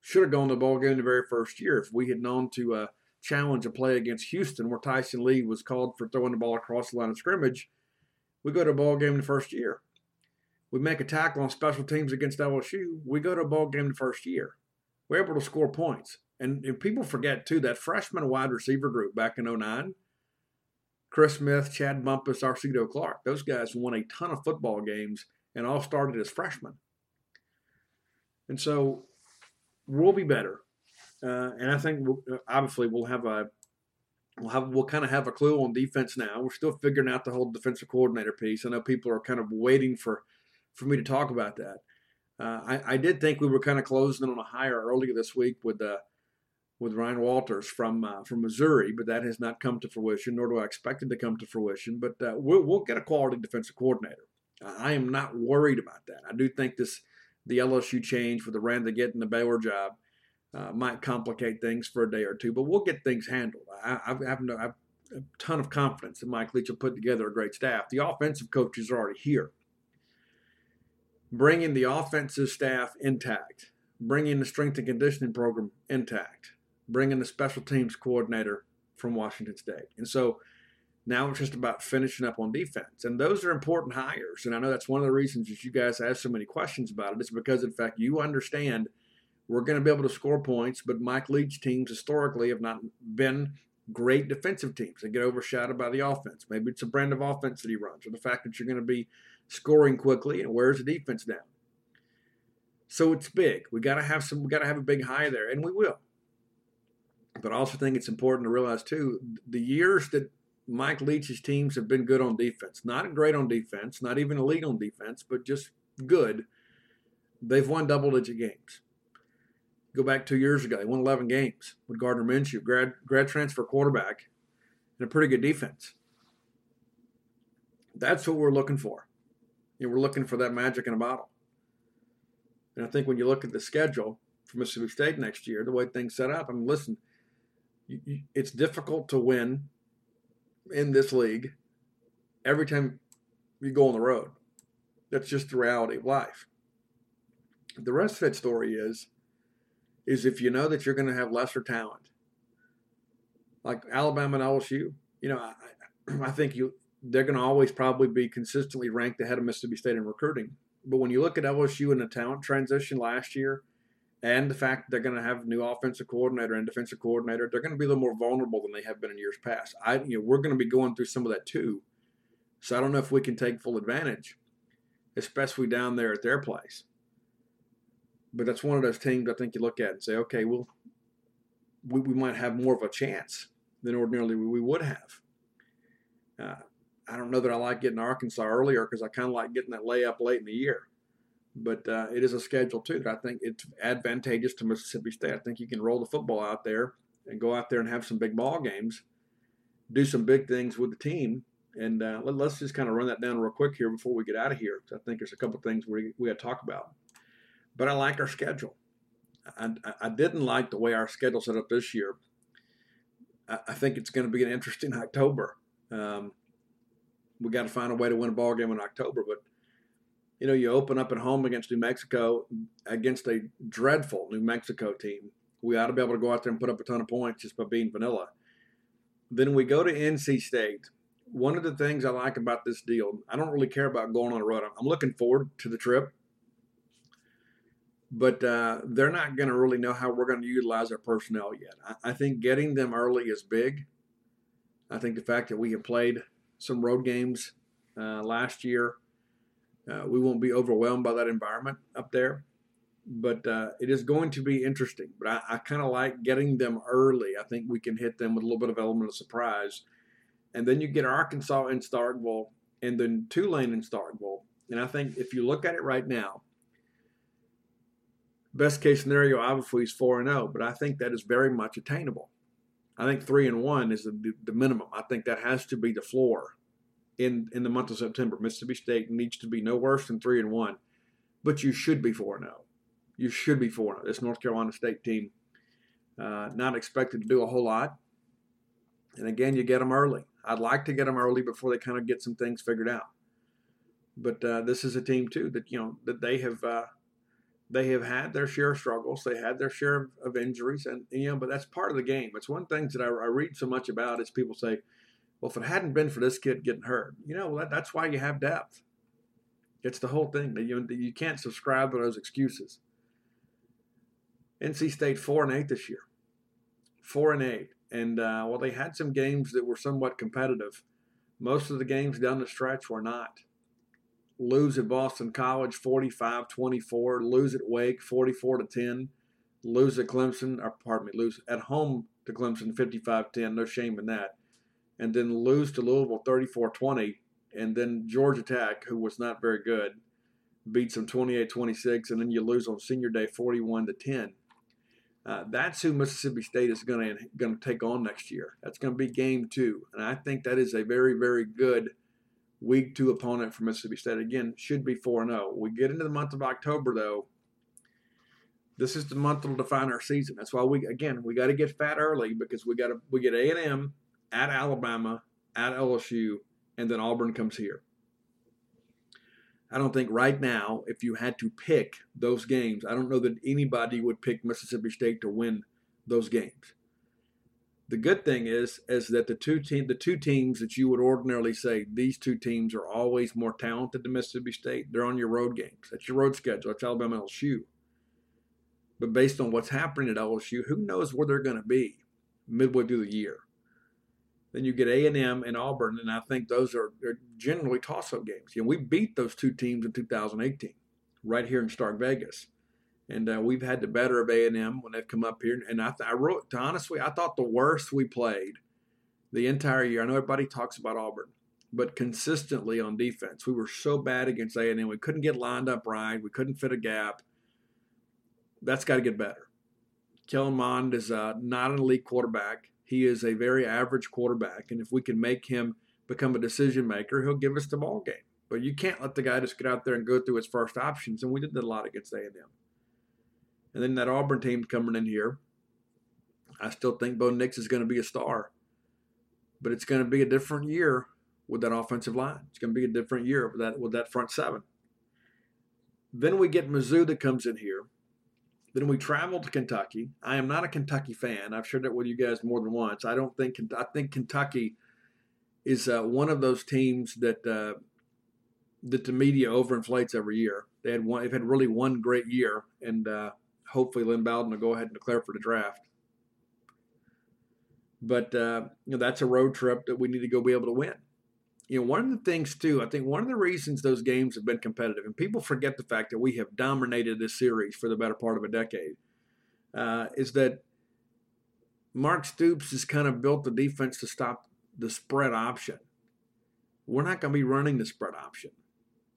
Should have gone to the ball game the very first year if we had known to uh, challenge a play against Houston where Tyson Lee was called for throwing the ball across the line of scrimmage. We go to a ball game the first year. We make a tackle on special teams against LSU. We go to a ball game the first year. We're able to score points. And, and people forget, too, that freshman wide receiver group back in 09, Chris Smith, Chad Bumphis, Arceto Clark, those guys won a ton of football games – and all started as freshmen. And so we'll be better. Uh, and I think we'll, obviously we'll have a we'll have we'll kind of have a clue on defense now. We're still figuring out the whole defensive coordinator piece. I know people are kind of waiting for for me to talk about that. Uh, I, I did think we were kind of closing on a hire earlier this week with uh, with Ryan Walters from uh, from Missouri, but that has not come to fruition, nor do I expect it to come to fruition. But uh, we'll, we'll get a quality defensive coordinator. I am not worried about that. I do think this the LSU change for Aranda getting the Baylor job uh, might complicate things for a day or two, but we'll get things handled. I, have, no, I have a ton of confidence that Mike Leach will put together a great staff. The offensive coaches are already here. Bringing the offensive staff intact, bringing the strength and conditioning program intact, bringing the special teams coordinator from Washington State. And so now it's just about finishing up on defense. And those are important hires. And I know that's one of the reasons that you guys ask so many questions about it. It's because, in fact, you understand we're going to be able to score points, but Mike Leach teams historically have not been great defensive teams. They get overshadowed by the offense. Maybe it's a brand of offense that he runs, or the fact that you're going to be scoring quickly and wears the defense down. So it's big. We got to have some. We got to have a big high there, and we will. But I also think it's important to realize too the years that Mike Leach's teams have been good on defense. Not great on defense, not even elite on defense, but just good. They've won double digit games. Go back two years ago, they won 11 games with Gardner Minshew, grad, grad transfer quarterback, and a pretty good defense. That's what we're looking for. Know, we're looking for that magic in a bottle. And I think when you look at the schedule for Mississippi State next year, the way things set up, I mean, listen, you, you, it's difficult to win in this league every time you go on the road. That's just the reality of life. The rest of that story is is if you know that you're going to have lesser talent, like Alabama and LSU, you know, I, I think you they're going to always probably be consistently ranked ahead of Mississippi State in recruiting. But when you look at LSU in the talent transition last year, and the fact they're going to have a new offensive coordinator and defensive coordinator, they're going to be a little more vulnerable than they have been in years past. I, you know, we're going to be going through some of that too. So I don't know if we can take full advantage, especially down there at their place. But that's one of those teams I think you look at and say, okay, well, we, we might have more of a chance than ordinarily we would have. Uh, I don't know that I like getting Arkansas earlier because I kind of like getting that layup late in the year. But uh, it is a schedule too that I think it's advantageous to Mississippi State. I think you can roll the football out there and go out there and have some big ball games, do some big things with the team. And uh, let, us just kind of run that down real quick here before we get out of here. I think there's a couple things we, we got to talk about. But I like our schedule. I, I didn't like the way our schedule set up this year. I, I think it's going to be an interesting October. Um, we got to find a way to win a ball game in October, but you know, you open up at home against New Mexico against a dreadful New Mexico team. We ought to be able to go out there and put up a ton of points just by being vanilla. Then we go to NC State. One of the things I like about this deal, I don't really care about going on a road. I'm looking forward to the trip but uh, they're not going to really know how we're going to utilize our personnel yet. I, I, think getting them early is big. I think the fact that we have played some road games uh, last year, uh, we won't be overwhelmed by that environment up there. But uh, it is going to be interesting. But I, I kind of like getting them early. I think we can hit them with a little bit of element of surprise. And then you get Arkansas in Starkville and then Tulane in Starkville. And I think if you look at it right now, best case scenario, obviously, is four and zero, oh, but I think that is very much attainable. I think three and one is the, the minimum. I think that has to be the floor in in the month of September. Mississippi State needs to be no worse than three and one, but you should be four and zero. You should be four and zero. This North Carolina State team uh, not expected to do a whole lot, and again, you get them early. I'd like to get them early before they kind of get some things figured out. But uh, this is a team too that you know that they have. Uh, they have had their share of struggles. They had their share of, of injuries, and you know, but that's part of the game. It's one thing that I, I, read so much about is people say, "Well, if it hadn't been for this kid getting hurt, you know, that, that's why you have depth." It's the whole thing that you you can't subscribe to those excuses. NC State four and eight this year, four and eight, and uh, well, they had some games that were somewhat competitive. Most of the games down the stretch were not lose at Boston College 45 24, lose at Wake 44 to 10, lose at Clemson, or pardon me, lose at home to Clemson 55 10, no shame in that, and then lose to Louisville 34 20, and then Georgia Tech, who was not very good, beats them 28 26, and then you lose on senior day 41 to 10. Uh, that's who Mississippi State is going to going to take on next year. That's going to be game two, and I think that is a very very good week two opponent for Mississippi State. Again, should be 4 0. We get into the month of October, though. This is the month that'll define our season. That's why we again we got to get fat early because we got to we get A and M at Alabama at LSU and then Auburn comes here. I don't think right now, if you had to pick those games, I don't know that anybody would pick Mississippi State to win those games. The good thing is is that the two team the two teams that you would ordinarily say these two teams are always more talented than Mississippi State. They're on your road games. That's your road schedule. That's Alabama LSU. But based on what's happening at LSU, who knows where they're going to be midway through the year? Then you get A and M and Auburn, and I think those are, are generally toss-up games. You know, we beat those two teams in 2018, right here in Stark Vegas and uh, we've had the better of A and M when they've come up here. And I, th- I wrote honestly, I thought the worst we played the entire year. I know everybody talks about Auburn, but consistently on defense, we were so bad against A and M. We couldn't get lined up right. We couldn't fit a gap. That's got to get better. Kellen Mond is uh, not an elite quarterback. He is a very average quarterback, and if we can make him become a decision maker, he'll give us the ball game. But you can't let the guy just get out there and go through his first options, and we did a lot against A and M. And then that Auburn team coming in here. I still think Bo Nix is going to be a star, but it's going to be a different year with that offensive line. It's going to be a different year with that with that front seven. Then we get Mizzou that comes in here. Then we travel to Kentucky. I am not a Kentucky fan. I've shared that with you guys more than once. I don't think I think Kentucky is uh, one of those teams that uh, that the media overinflates every year. They had one. They've had really one great year, and uh, hopefully Lynn Bowden will go ahead and declare for the draft. But uh, you know that's a road trip that we need to go be able to win. You know, one of the things too, I think one of the reasons those games have been competitive, and people forget the fact that we have dominated this series for the better part of a decade, uh, is that Mark Stoops has kind of built the defense to stop the spread option. We're not going to be running the spread option.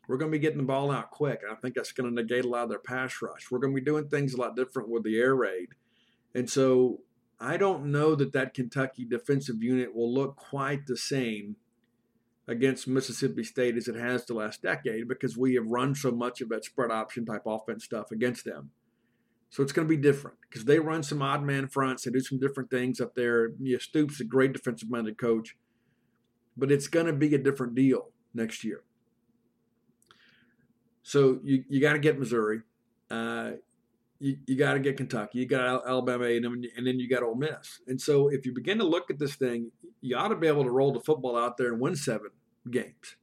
We're going to be getting the ball out quick. And I think that's going to negate a lot of their pass rush. We're going to be doing things a lot different with the air raid. And so I don't know that that Kentucky defensive unit will look quite the same against Mississippi State as it has the last decade because we have run so much of that spread option type offense stuff against them. So it's going to be different because they run some odd man fronts. They do some different things up there. Yeah, Stoops, a great defensive minded coach, but it's going to be a different deal next year. So you, you got to get Missouri. Uh, you, you got to get Kentucky. You got Alabama, and then, and then you got Ole Miss. And so if you begin to look at this thing, you ought to be able to roll the football out there and win seven games.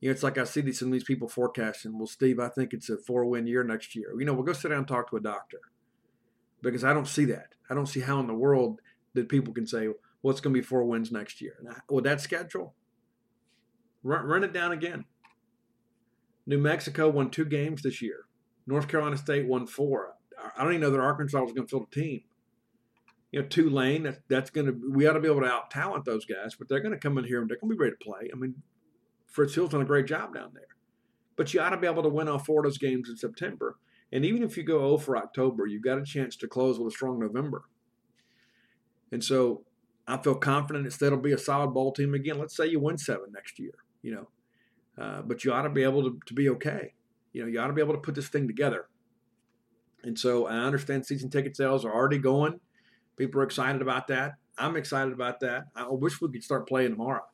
You know, it's like I see these, some of these people forecasting. Well, Steve, I think it's a four-win year next year. You know, we'll go sit down and talk to a doctor because I don't see that. I don't see how in the world that people can say, well, it's going to be four wins next year. With that schedule, run, run it down again. New Mexico won two games this year. North Carolina State won four. I don't even know that Arkansas was going to field a team. You know, Tulane, that, that's going to, we ought to be able to out talent those guys, but they're going to come in here and they're going to be ready to play. I mean, Fritz Hill's done a great job down there. But you ought to be able to win all four of those games in September. And even if you go 0 for October, you've got a chance to close with a strong November. And so I feel confident that it'll be a solid ball team again. Let's say you win seven next year, you know. Uh, but you ought to be able to, to be okay. You know, you ought to be able to put this thing together. And so I understand season ticket sales are already going. People are excited about that. I'm excited about that. I wish we could start playing tomorrow.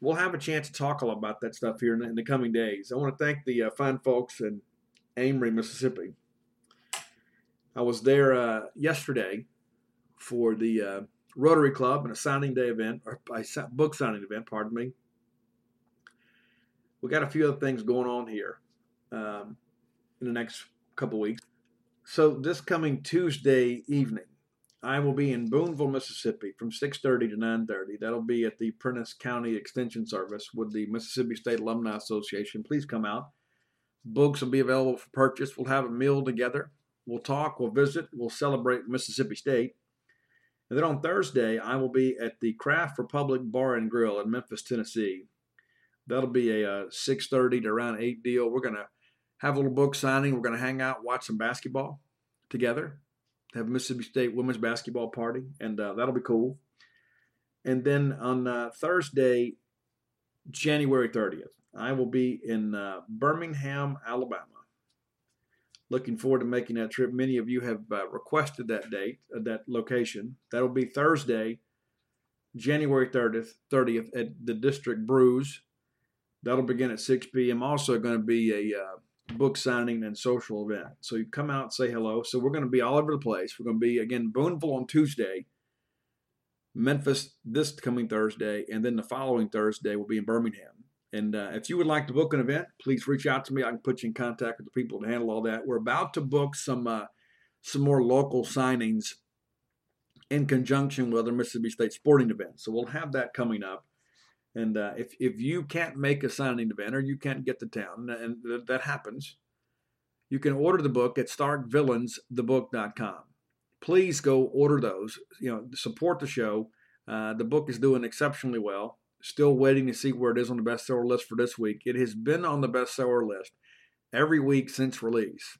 We'll have a chance to talk a lot about that stuff here in the, in the coming days. I want to thank the uh, fine folks in Amory, Mississippi. I was there uh, yesterday for the uh, Rotary Club and a signing day event, or a book signing event, pardon me. We got a few other things going on here um, in the next couple weeks. So this coming Tuesday evening, I will be in Booneville, Mississippi from 6:30 to 9:30. That'll be at the Prentiss County Extension Service with the Mississippi State Alumni Association. Please come out. Books will be available for purchase. We'll have a meal together. We'll talk, we'll visit, we'll celebrate Mississippi State. And then on Thursday, I will be at the Craft Republic Bar and Grill in Memphis, Tennessee. That'll be a, a uh, 6:30 to around 8 deal. We're going to have a little book signing. We're going to hang out, watch some basketball together, have a Mississippi State women's basketball party, and uh, that'll be cool. And then on uh, Thursday, January 30th, I will be in uh, Birmingham, Alabama. Looking forward to making that trip. Many of you have uh, requested that date, uh, that location. That'll be Thursday, January 30th, 30th at the District Brews. That'll begin at 6 p.m. Also, going to be a uh, book signing and social event. So you come out say hello. So we're going to be all over the place. We're going to be again Booneville on Tuesday, Memphis this coming Thursday, and then the following Thursday we'll be in Birmingham. And uh, if you would like to book an event, please reach out to me. I can put you in contact with the people to handle all that. We're about to book some uh, some more local signings in conjunction with other Mississippi State sporting events. So we'll have that coming up. And uh, if if you can't make a signing event or you can't get to town, and th- that happens, you can order the book at starkvillainsthebook.com. Please go order those. You know, support the show. Uh, the book is doing exceptionally well. Still waiting to see where it is on the bestseller list for this week. It has been on the bestseller list every week since release.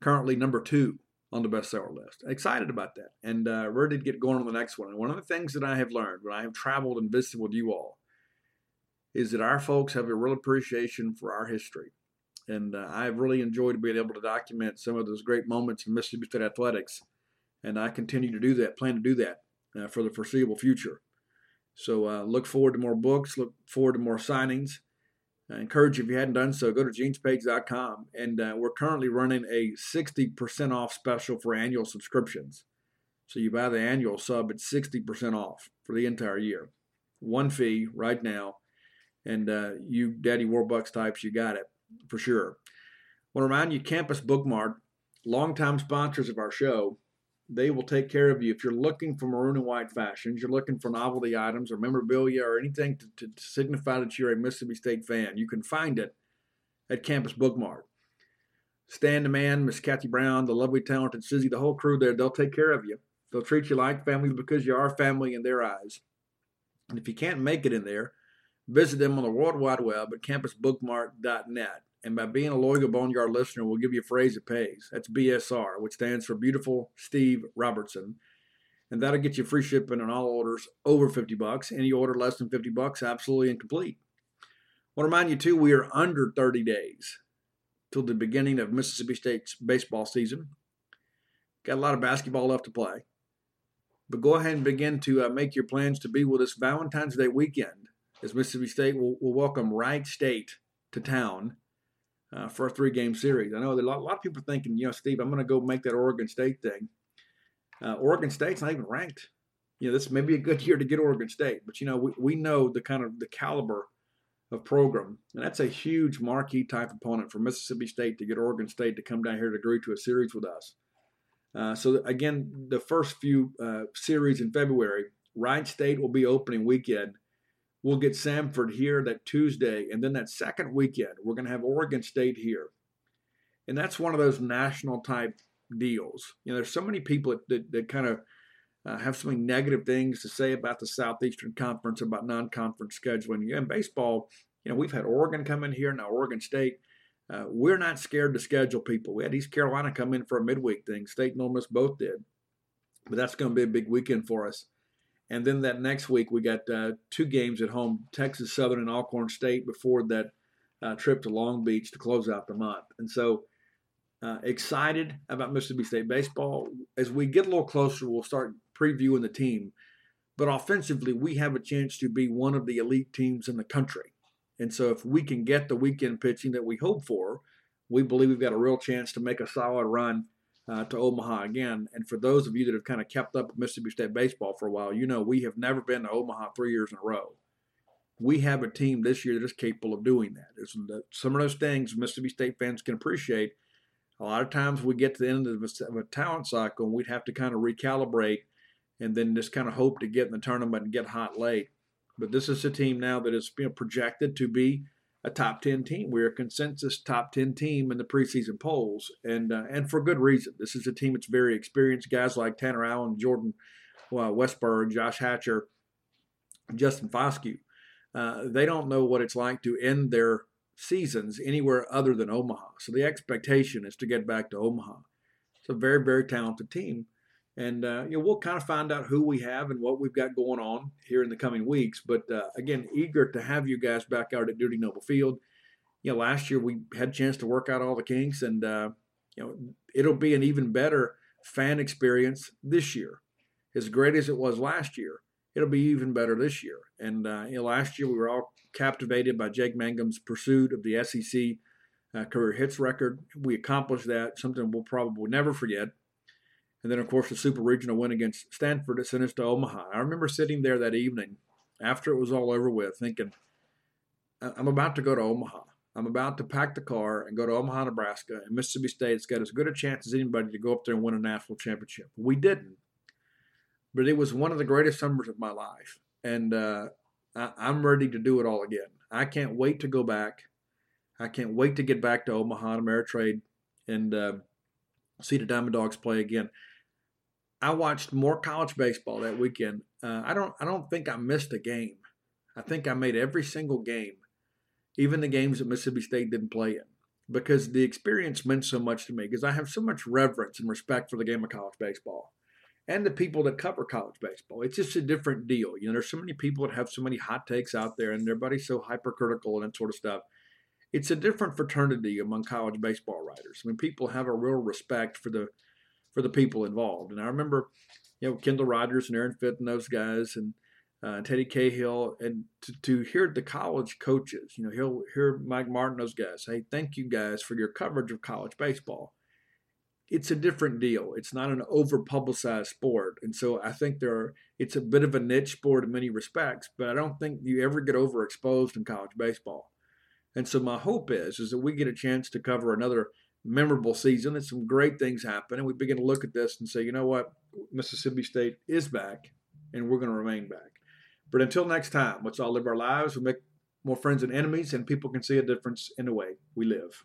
Currently number two on the bestseller list. Excited about that, and uh, ready to get going on the next one. And one of the things that I have learned when I have traveled and visited with you all is that our folks have a real appreciation for our history, and uh, I've really enjoyed being able to document some of those great moments in Mississippi State athletics, and I continue to do that, plan to do that uh, for the foreseeable future. So uh, look forward to more books, look forward to more signings. I encourage you, if you hadn't done so, go to genespage.com. And uh, we're currently running a 60% off special for annual subscriptions. So you buy the annual sub, it's 60% off for the entire year. One fee right now. And uh, you Daddy Warbucks types, you got it for sure. I want to remind you, Campus Bookmart, longtime sponsors of our show, they will take care of you. If you're looking for maroon and white fashions, you're looking for novelty items or memorabilia or anything to, to, signify that you're a Mississippi State fan, you can find it at Campus Bookmart. Stan the man, Miss Kathy Brown, the lovely, talented Susie, the whole crew there, they'll take care of you. They'll treat you like family because you are family in their eyes. And if you can't make it in there, visit them on the World Wide Web at campusbookmart.net. And by being a loyal Boneyard listener, we'll give you a phrase that pays. That's BSR, which stands for Beautiful Steve Robertson. And that'll get you free shipping on all orders over 50 bucks. Any order less than 50 bucks, absolutely incomplete. I want to remind you, too, we are under 30 days till the beginning of Mississippi State's baseball season. Got a lot of basketball left to play. But go ahead and begin to uh, make your plans to be with us Valentine's Day weekend as Mississippi State will, will welcome Wright State to town uh, for a three game series. I know a lot, a lot, of people thinking, you know, Steve, I'm going to go make that Oregon State thing. Uh, Oregon State's not even ranked. You know, this may be a good year to get Oregon State, but you know, we, we know the kind of the caliber of program, and that's a huge marquee type opponent for Mississippi State to get Oregon State to come down here to agree to a series with us. Uh, so again, the first few uh, series in February, Wright State will be opening weekend We'll get Samford here that Tuesday, and then that second weekend, we're going to have Oregon State here. And that's one of those national type deals. You know, there's so many people that, that, that kind of uh, have so many negative things to say about the Southeastern Conference, about non conference scheduling. Yeah, baseball, you know, we've had Oregon come in here, now Oregon State. Uh, we're not scared to schedule people. We had East Carolina come in for a midweek thing. State and Ole Miss both did. But that's going to be a big weekend for us. And then that next week, we got uh, two games at home Texas Southern and Alcorn State before that uh, trip to Long Beach to close out the month. And so, uh, excited about Mississippi State baseball. As we get a little closer, we'll start previewing the team. But offensively, we have a chance to be one of the elite teams in the country. And so, if we can get the weekend pitching that we hope for, we believe we've got a real chance to make a solid run uh, to Omaha again. And for those of you that have kind of kept up with Mississippi State baseball for a while, you know we have never been to Omaha three years in a row. We have a team this year that is capable of doing that. There's some of those things Mississippi State fans can appreciate. A lot of times we get to the end of a, of a talent cycle and we'd have to kind of recalibrate and then just kind of hope to get in the tournament and get hot late. But this is a team now that is you know, projected to be a top 10 team. We're a consensus top 10 team in the preseason polls, and uh, and for good reason. This is a team that's very experienced. Guys like Tanner Allen, Jordan well, Westburg, Josh Hatcher, Justin Foscue. Uh, they don't know what it's like to end their seasons anywhere other than Omaha. So the expectation is to get back to Omaha. It's a very, very talented team. And uh, you know, we'll kind of find out who we have and what we've got going on here in the coming weeks. But uh, again, eager to have you guys back out at Dudy Noble Field. You know, last year we had a chance to work out all the kinks, and uh, you know, it'll be an even better fan experience this year. As great as it was last year, it'll be even better this year. And uh, you know, last year we were all captivated by Jake Mangum's pursuit of the SEC uh, career hits record. We accomplished that, something we'll probably never forget. And then, of course, the Super Regional win against Stanford that sent us to Omaha. I remember sitting there that evening after it was all over with thinking, I'm about to go to Omaha. I'm about to pack the car and go to Omaha, Nebraska, and Mississippi State's got as good a chance as anybody to go up there and win a national championship. We didn't, but it was one of the greatest summers of my life, and uh, I, am ready to do it all again. I can't wait to go back. I can't wait to get back to Omaha and Ameritrade and uh, see the Diamond Dogs play again. I watched more college baseball that weekend. Uh, I don't I don't think I missed a game. I think I made every single game, even the games that Mississippi State didn't play in, because the experience meant so much to me. Because I have so much reverence and respect for the game of college baseball, and the people that cover college baseball. It's just a different deal. You know, there's so many people that have so many hot takes out there, and everybody's so hypercritical and that sort of stuff. It's a different fraternity among college baseball writers. I mean, people have a real respect for the for the people involved. And I remember, you know, Kendall Rogers and Aaron Fitt and those guys and uh, Teddy Cahill, and to, to hear the college coaches, you know, he'll hear Mike Martin, those guys, hey, thank you guys for your coverage of college baseball. It's a different deal. It's not an over publicized sport. And so I think there are, it's a bit of a niche sport in many respects, but I don't think you ever get overexposed in college baseball. And so my hope is, is that we get a chance to cover another memorable season and some great things happen. And we begin to look at this and say, you know what? Mississippi State is back and we're going to remain back. But until next time, let's all live our lives. We make more friends and enemies, and people can see a difference in the way we live.